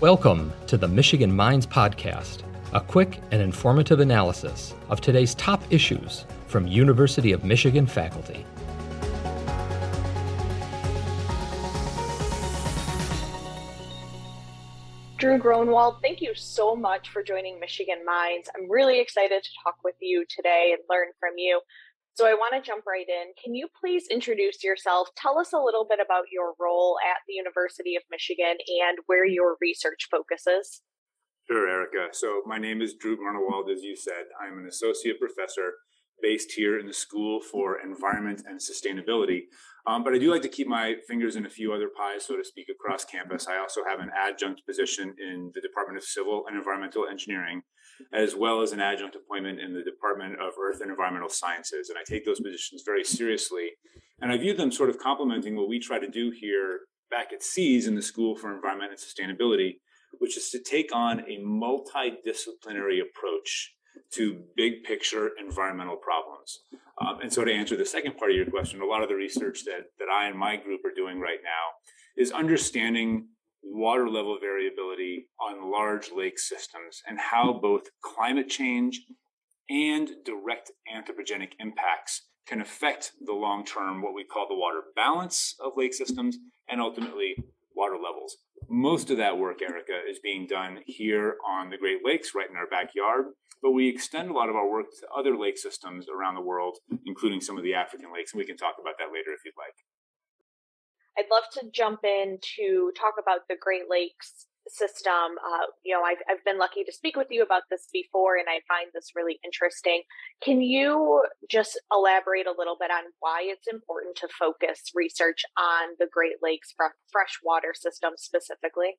Welcome to the Michigan Minds Podcast, a quick and informative analysis of today's top issues from University of Michigan faculty. Drew Gronewold, thank you so much for joining Michigan Minds. I'm really excited to talk with you today and learn from you. So I want to jump right in. Can you please introduce yourself? Tell us a little bit about your role at the University of Michigan and where mm-hmm. your research focuses. Sure, Erica. So my name is Drew Gronewold, as you said. I'm an associate professor based here in the School for Environment and Sustainability. Um, but I do like to keep my fingers in a few other pies, so to speak, across campus. I also have an adjunct position in the Department of Civil and Environmental Engineering, as well as an adjunct appointment in the Department of Earth and Environmental Sciences. And I take those positions very seriously. And I view them sort of complementing what we try to do here back at SEAS in the School for Environment and Sustainability, which is to take on a multidisciplinary approach to big picture environmental problems. Um, and so, to answer the second part of your question, a lot of the research that, that I and my group are doing right now is understanding water level variability on large lake systems and how both climate change and direct anthropogenic impacts can affect the long term, what we call the water balance of lake systems, and ultimately water levels. Most of that work, Erica, is being done here on the Great Lakes, right in our backyard but we extend a lot of our work to other lake systems around the world, including some of the African lakes. And we can talk about that later if you'd like. I'd love to jump in to talk about the Great Lakes system. Uh, you know, I've, I've been lucky to speak with you about this before, and I find this really interesting. Can you just elaborate a little bit on why it's important to focus research on the Great Lakes freshwater system specifically?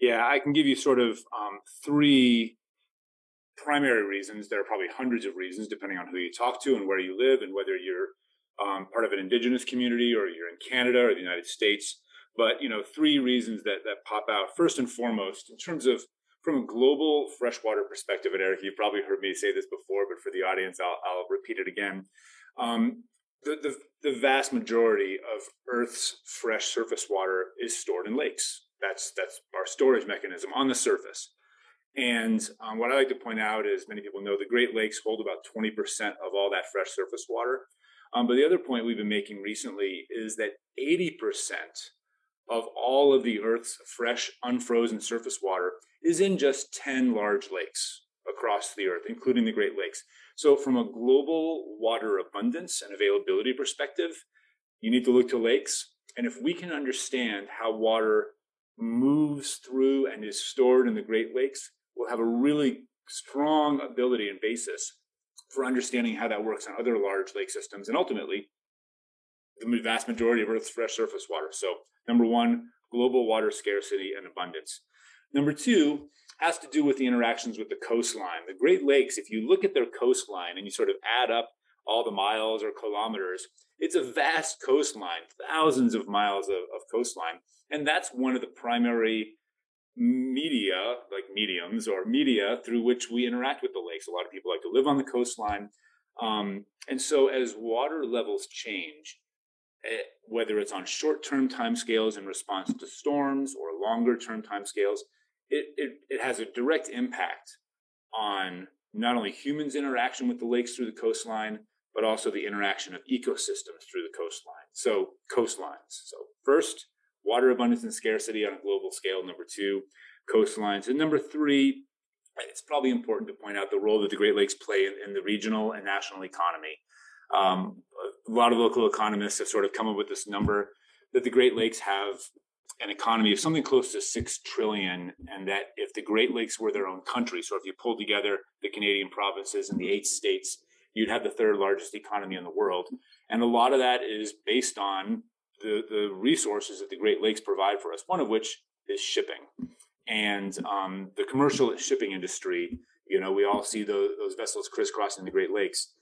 Yeah, I can give you sort of um, three primary reasons. There are probably hundreds of reasons, depending on who you talk to and where you live, and whether you're um, part of an indigenous community or you're in Canada or the United States. But you know, three reasons that that pop out. First and foremost, in terms of from a global freshwater perspective, and Eric, you've probably heard me say this before, but for the audience, I'll, I'll repeat it again. Um, the, the, the vast majority of Earth's fresh surface water is stored in lakes. That's that's our storage mechanism on the surface. And um, what I like to point out is many people know the Great Lakes hold about 20% of all that fresh surface water. Um, but the other point we've been making recently is that 80% of all of the Earth's fresh, unfrozen surface water is in just 10 large lakes across the Earth, including the Great Lakes. So, from a global water abundance and availability perspective, you need to look to lakes. And if we can understand how water moves through and is stored in the Great Lakes, we'll have a really strong ability and basis for understanding how that works on other large lake systems and ultimately the vast majority of Earth's fresh surface water. So, number one, global water scarcity and abundance. Number two has to do with the interactions with the coastline. The Great Lakes, if you look at their coastline and you sort of add up all the miles or kilometers, it's a vast coastline, thousands of miles of, of coastline. And that's one of the primary media, like mediums or media through which we interact with the lakes. A lot of people like to live on the coastline. Um, and so as water levels change, Eh, whether it's on short term timescales in response to storms or longer term timescales, it, it, it has a direct impact on not only humans' interaction with the lakes through the coastline, but also the interaction of ecosystems through the coastline. So, coastlines. So, first, water abundance and scarcity on a global scale. Number two, coastlines. And number three, it's probably important to point out the role that the Great Lakes play in, in the regional and national economy. Um, a lot of local economists have sort of come up with this number that the Great Lakes have an economy of something close to six trillion, and that if the Great Lakes were their own country, so if you pulled together the Canadian provinces and the eight states, you'd have the third largest economy in the world. And a lot of that is based on the, the resources that the Great Lakes provide for us, one of which is shipping. And um, the commercial shipping industry, you know, we all see those, those vessels crisscrossing the Great Lakes.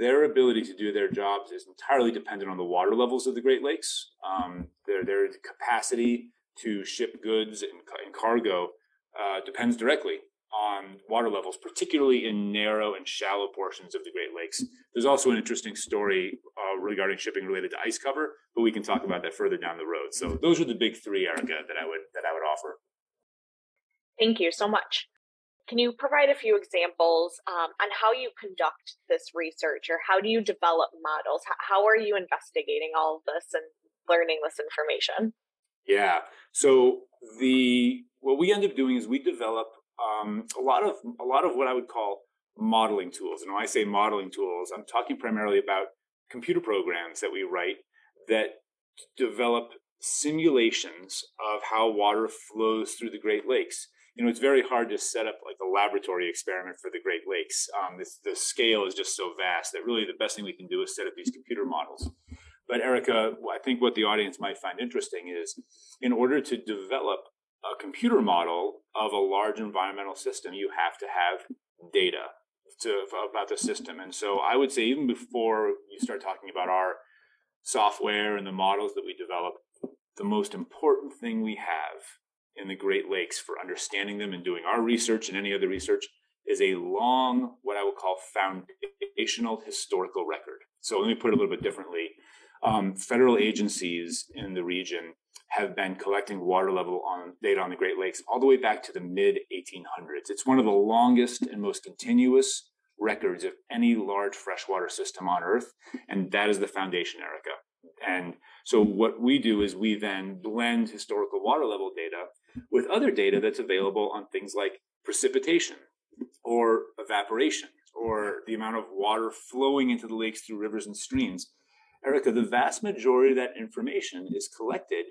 Their ability to do their jobs is entirely dependent on the water levels of the Great Lakes. Um, their, their capacity to ship goods and, and cargo uh, depends directly on water levels, particularly in narrow and shallow portions of the Great Lakes. There's also an interesting story uh, regarding shipping related to ice cover, but we can talk about that further down the road. So those are the big three, Erica, that I would that I would offer. Thank you so much. Can you provide a few examples um, on how you conduct this research or how do you develop models? How are you investigating all of this and learning this information? Yeah. So the what we end up doing is we develop um, a lot of a lot of what I would call modeling tools. And when I say modeling tools, I'm talking primarily about computer programs that we write that develop simulations of how water flows through the Great Lakes. You know, it's very hard to set up like a laboratory experiment for the Great Lakes. Um, this, the scale is just so vast that really the best thing we can do is set up these computer models. But Erica, I think what the audience might find interesting is in order to develop a computer model of a large environmental system, you have to have data to, about the system. And so I would say even before you start talking about our software and the models that we develop, the most important thing we have in the Great Lakes for understanding them and doing our research and any other research is a long, what I would call foundational historical record. So let me put it a little bit differently. Um, federal agencies in the region have been collecting water level on data on the Great Lakes all the way back to the mid 1800s. It's one of the longest and most continuous records of any large freshwater system on Earth, and that is the foundation, Erica. And so what we do is we then blend historical water level data with other data that's available on things like precipitation or evaporation or the amount of water flowing into the lakes through rivers and streams. Erica, the vast majority of that information is collected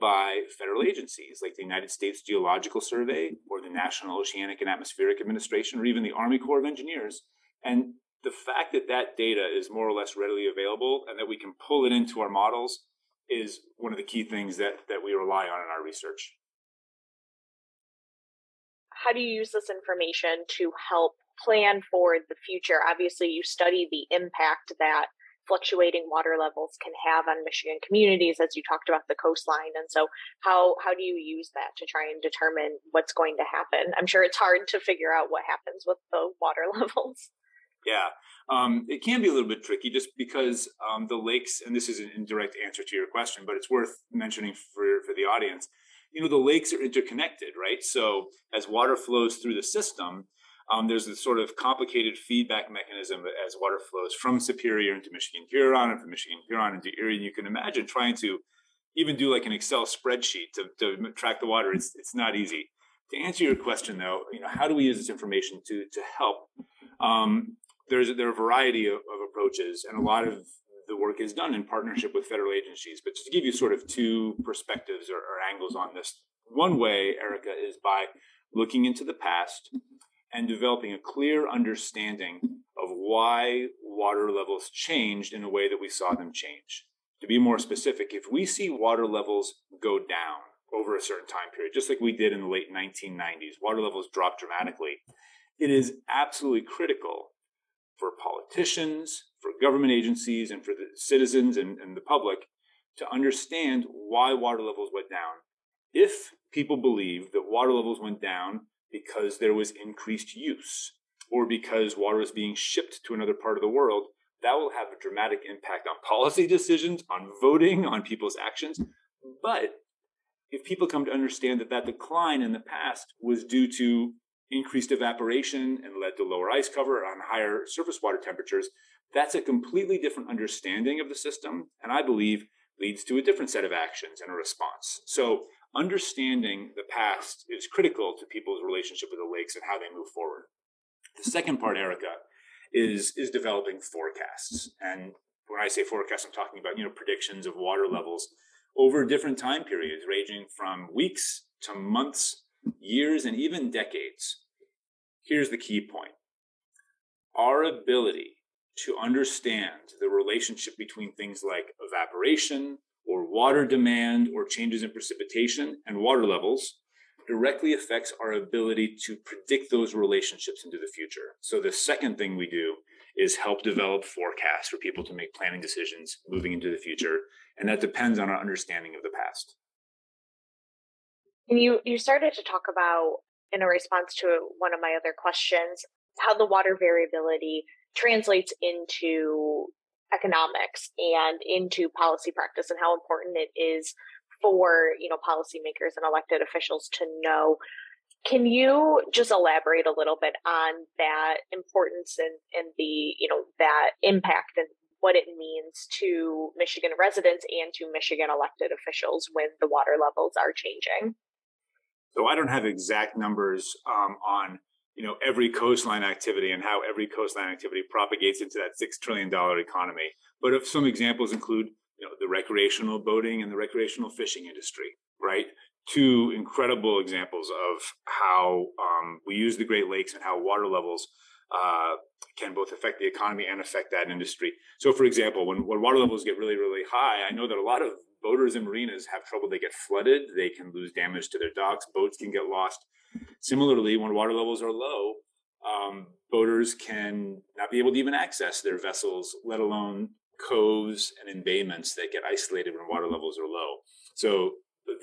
by federal agencies like the United States Geological Survey or the National Oceanic and Atmospheric Administration or even the Army Corps of Engineers. And the fact that that data is more or less readily available and that we can pull it into our models is one of the key things that, that we rely on in our research. How do you use this information to help plan for the future? Obviously, you study the impact that fluctuating water levels can have on Michigan communities, as you talked about the coastline. And so, how how do you use that to try and determine what's going to happen? I'm sure it's hard to figure out what happens with the water levels. Yeah, um, it can be a little bit tricky just because um, the lakes, and this is an indirect answer to your question, but it's worth mentioning for, for the audience. You know, the lakes are interconnected, right? So as water flows through the system, um, there's this sort of complicated feedback mechanism as water flows from Superior into Michigan Huron and from Michigan Huron into Erie. And you can imagine trying to even do like an Excel spreadsheet to, to track the water. It's, it's not easy. To answer your question, though, you know, how do we use this information to to help? Um, there's there are a variety of, of approaches, and a lot of the work is done in partnership with federal agencies. But just to give you sort of two perspectives or, or angles on this, one way, Erica, is by looking into the past and developing a clear understanding of why water levels changed in a way that we saw them change. To be more specific, if we see water levels go down over a certain time period, just like we did in the late 1990s, water levels dropped dramatically. It is absolutely critical for politicians, for government agencies, and for the citizens and, and the public to understand why water levels went down. If people believe that water levels went down because there was increased use or because water was being shipped to another part of the world, that will have a dramatic impact on policy decisions, on voting, on people's actions. But if people come to understand that that decline in the past was due to increased evaporation and led to lower ice cover on higher surface water temperatures, that's a completely different understanding of the system. And I believe leads to a different set of actions and a response. So understanding the past is critical to people's relationship with the lakes and how they move forward. The second part, Erica, is is developing forecasts. And when I say forecasts, I'm talking about you know predictions of water levels over different time periods, ranging from weeks to months years, and even decades. Here's the key point our ability to understand the relationship between things like evaporation or water demand or changes in precipitation and water levels directly affects our ability to predict those relationships into the future. So the second thing we do is help develop forecasts for people to make planning decisions moving into the future. And that depends on our understanding of the past. And you you started to talk about in a response to one of my other questions how the water variability translates into economics and into policy practice and how important it is for you know policymakers and elected officials to know Can you just elaborate a little bit on that importance and, and the, you know, that impact and what it means to Michigan residents and to Michigan elected officials when the water levels are changing? So I don't have exact numbers um, on you know every coastline activity and how every coastline activity propagates into that six trillion dollar economy. But if some examples include you know the recreational boating and the recreational fishing industry, right? Two incredible examples of how um, we use the Great Lakes and how water levels uh, can both affect the economy and affect that industry. So, for example, when, when water levels get really, really high, I know that a lot of boaters and marinas have trouble. They get flooded, they can lose damage to their docks, boats can get lost. Similarly, when water levels are low, um, boaters can not be able to even access their vessels, let alone coves and embayments that get isolated when water levels are low. So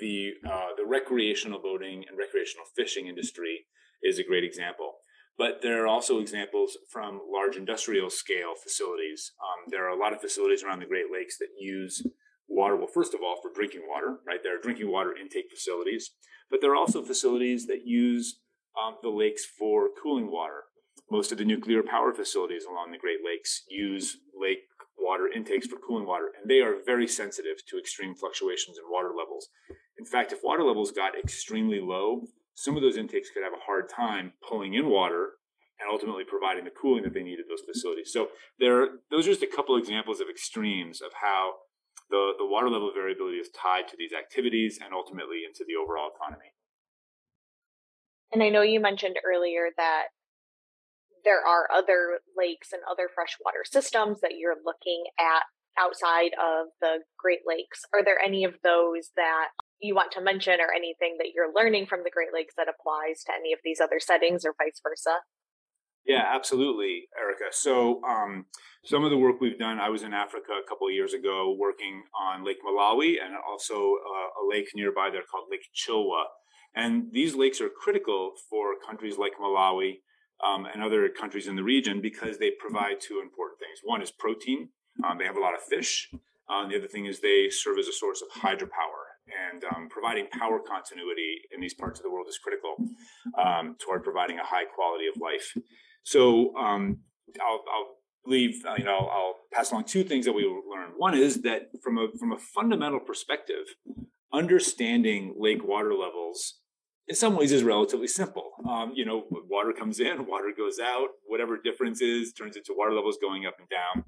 the uh, the recreational boating and recreational fishing industry is a great example. But there are also examples from large industrial scale facilities. Um, there are a lot of facilities around the Great Lakes that use water. Well, first of all, for drinking water, right? There are drinking water intake facilities, but there are also facilities that use um, the lakes for cooling water. Most of the nuclear power facilities along the Great Lakes use lake water intakes for cooling water, and they are very sensitive to extreme fluctuations in water levels. In fact, if water levels got extremely low, some of those intakes could have a hard time pulling in water and ultimately providing the cooling that they need at those facilities. So there, those are just a couple examples of extremes of how the, the water level variability is tied to these activities and ultimately into the overall economy. And I know you mentioned earlier that there are other lakes and other freshwater systems that you're looking at outside of the Great Lakes. Are there any of those that you want to mention or anything that you're learning from the Great Lakes that applies to any of these other settings or vice versa? Yeah, absolutely, Erica. So, um, some of the work we've done, I was in Africa a couple of years ago working on Lake Malawi and also uh, a lake nearby there called Lake Chilwa. And these lakes are critical for countries like Malawi um, and other countries in the region because they provide two important things. One is protein, um, they have a lot of fish. Uh, the other thing is they serve as a source of hydropower and um, providing power continuity in these parts of the world is critical um, toward providing a high quality of life. So um, I'll, I'll leave, uh, you know, I'll pass along two things that we learned. One is that from a from a fundamental perspective, understanding lake water levels in some ways is relatively simple. Um, you know, water comes in, water goes out, whatever difference is turns into water levels going up and down.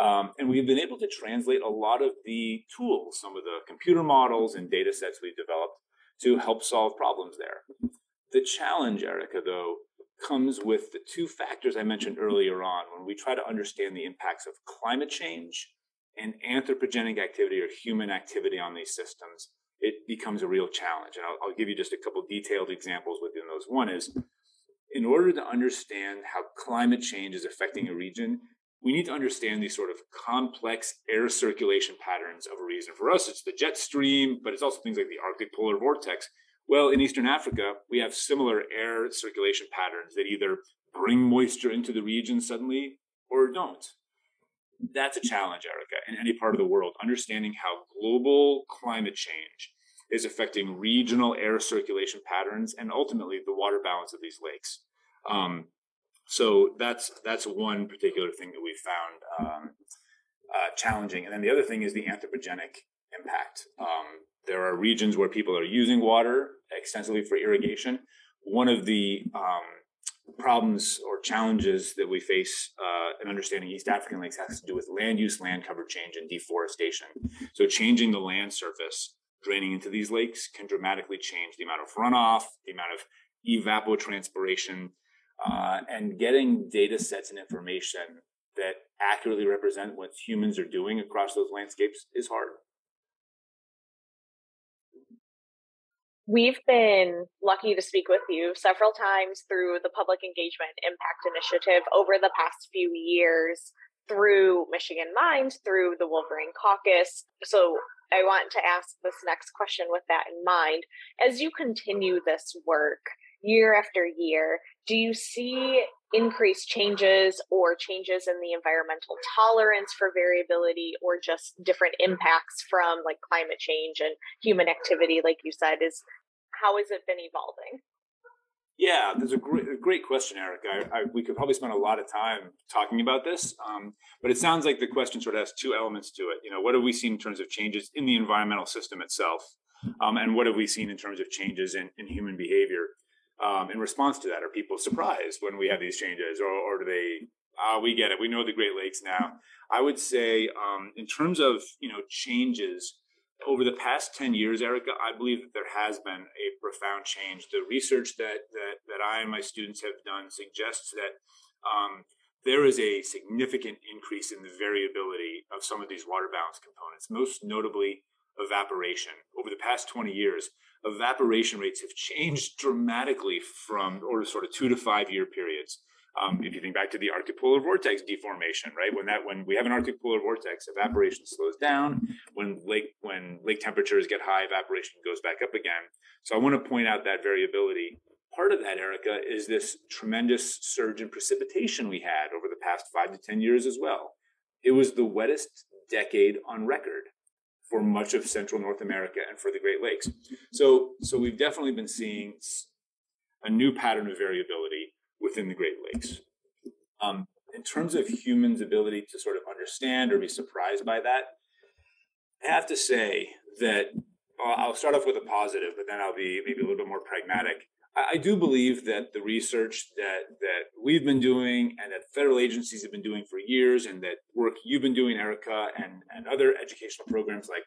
Um, and we've been able to translate a lot of the tools, some of the computer models and data sets we've developed to help solve problems there. The challenge, Erica, though, comes with the two factors I mentioned earlier on when we try to understand the impacts of climate change and anthropogenic activity or human activity on these systems. It becomes a real challenge. And I'll, I'll give you just a couple detailed examples within those. One is in order to understand how climate change is affecting a region, we need to understand these sort of complex air circulation patterns of a region. For us, it's the jet stream, but it's also things like the Arctic polar vortex. Well, in Eastern Africa, we have similar air circulation patterns that either bring moisture into the region suddenly or don't. That's a challenge, Erica, in any part of the world, understanding how global climate change is affecting regional air circulation patterns and ultimately the water balance of these lakes. Um, so that's that's one particular thing that we found um, uh, challenging. And then the other thing is the anthropogenic impact. Um, there are regions where people are using water extensively for irrigation. One of the um, problems or challenges that we face uh, in understanding East African lakes has to do with land use, land cover change, and deforestation. So, changing the land surface draining into these lakes can dramatically change the amount of runoff, the amount of evapotranspiration, uh, and getting data sets and information that accurately represent what humans are doing across those landscapes is hard. We've been lucky to speak with you several times through the Public Engagement Impact Initiative over the past few years through Michigan Minds, through the Wolverine Caucus. So I want to ask this next question with that in mind. As you continue this work year after year, do you see increased changes or changes in the environmental tolerance for variability or just different impacts from like climate change and human activity like you said is how has it been evolving Yeah, there's a great, a great question, Eric. I, I, we could probably spend a lot of time talking about this, um, but it sounds like the question sort of has two elements to it. You know, what have we seen in terms of changes in the environmental system itself, um, and what have we seen in terms of changes in, in human behavior um, in response to that? Are people surprised when we have these changes, or, or do they? Uh, we get it. We know the Great Lakes now. I would say, um, in terms of you know changes over the past 10 years, Erica, I believe that there has been a profound change. The research that, that, that I and my students have done suggests that um, there is a significant increase in the variability of some of these water balance components, most notably evaporation. Over the past 20 years, evaporation rates have changed dramatically from or sort of two to five year periods. Um, if you think back to the Arctic polar vortex deformation, right? When that when we have an Arctic polar vortex, evaporation slows down. When lake when lake temperatures get high, evaporation goes back up again. So I want to point out that variability. Part of that, Erica, is this tremendous surge in precipitation we had over the past five to ten years as well. It was the wettest decade on record for much of Central North America and for the Great Lakes. So so we've definitely been seeing a new pattern of variability within the Great Lakes. Um, in terms of humans' ability to sort of understand or be surprised by that, I have to say that I'll start off with a positive, but then I'll be maybe a little bit more pragmatic. I, do believe that the research that that we've been doing and that federal agencies have been doing for years, and that work you've been doing, Erica, and and other educational programs like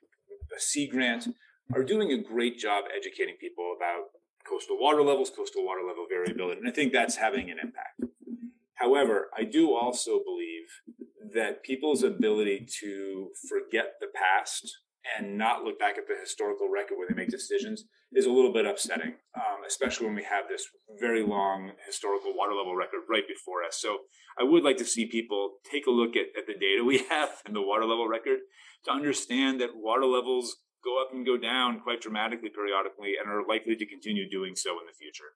the Sea Grant, are doing a great job educating people about coastal water levels, coastal water level variability. And I think that's having an impact. However, I do also believe that people's ability to forget the past and not look back at the historical record when they make decisions is a little bit upsetting, um, especially when we have this very long historical water level record right before us. So I would like to see people take a look at, at the data we have and the water level record to understand that water levels go up and go down quite dramatically periodically and are likely to continue doing so in the future.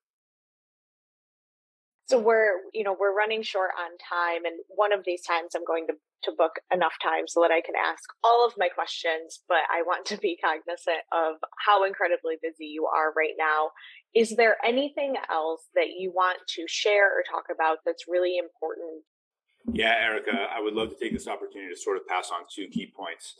So we're, you know, we're running short on time and one of these times I'm going to to book enough time so that I can ask all of my questions, but I want to be cognizant of how incredibly busy you are right now. Is there anything else that you want to share or talk about that's really important? Yeah, Erica, I would love to take this opportunity to sort of pass on two key points.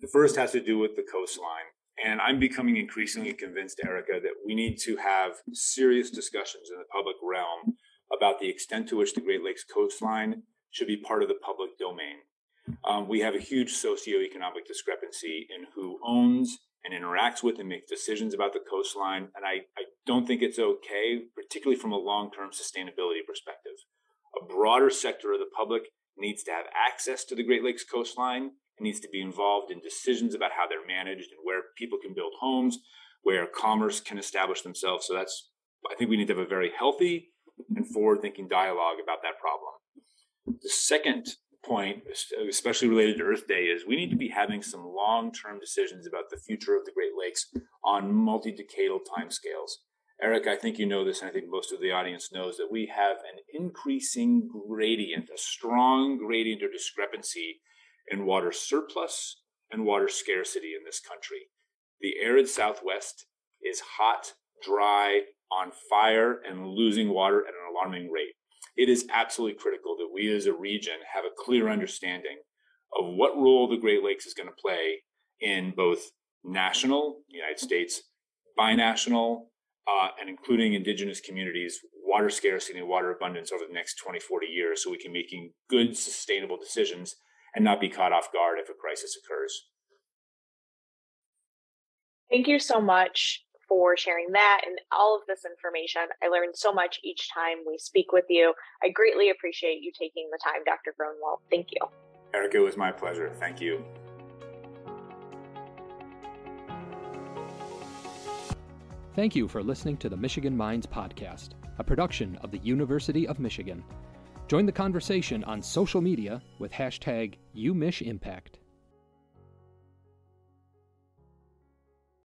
The first has to do with the coastline. And I'm becoming increasingly convinced, Erica, that we need to have serious discussions in the public realm about the extent to which the Great Lakes coastline should be part of the public domain. Um, we have a huge socioeconomic discrepancy in who owns and interacts with and makes decisions about the coastline. And I, I don't think it's okay, particularly from a long term sustainability perspective. A broader sector of the public needs to have access to the Great Lakes coastline and needs to be involved in decisions about how they're managed and where people can build homes, where commerce can establish themselves. So that's, I think we need to have a very healthy and forward thinking dialogue about that problem. The second point, especially related to Earth Day, is we need to be having some long term decisions about the future of the Great Lakes on multi decadal timescales. Eric, I think you know this, and I think most of the audience knows that we have an increasing gradient, a strong gradient or discrepancy in water surplus and water scarcity in this country. The arid Southwest is hot, dry, on fire, and losing water at an alarming rate. It is absolutely critical that we as a region have a clear understanding of what role the Great Lakes is going to play in both national, United States, binational, uh, and including indigenous communities, water scarcity and water abundance over the next 20, 40 years so we can making good, sustainable decisions and not be caught off guard if a crisis occurs. Thank you so much for sharing that and all of this information. I learned so much each time we speak with you. I greatly appreciate you taking the time, Dr. Gronewold. Thank you. Eric, it was my pleasure. Thank you. Thank you for listening to the Michigan Minds Podcast, a production of the University of Michigan. Join the conversation on social media with hashtag UMichImpact.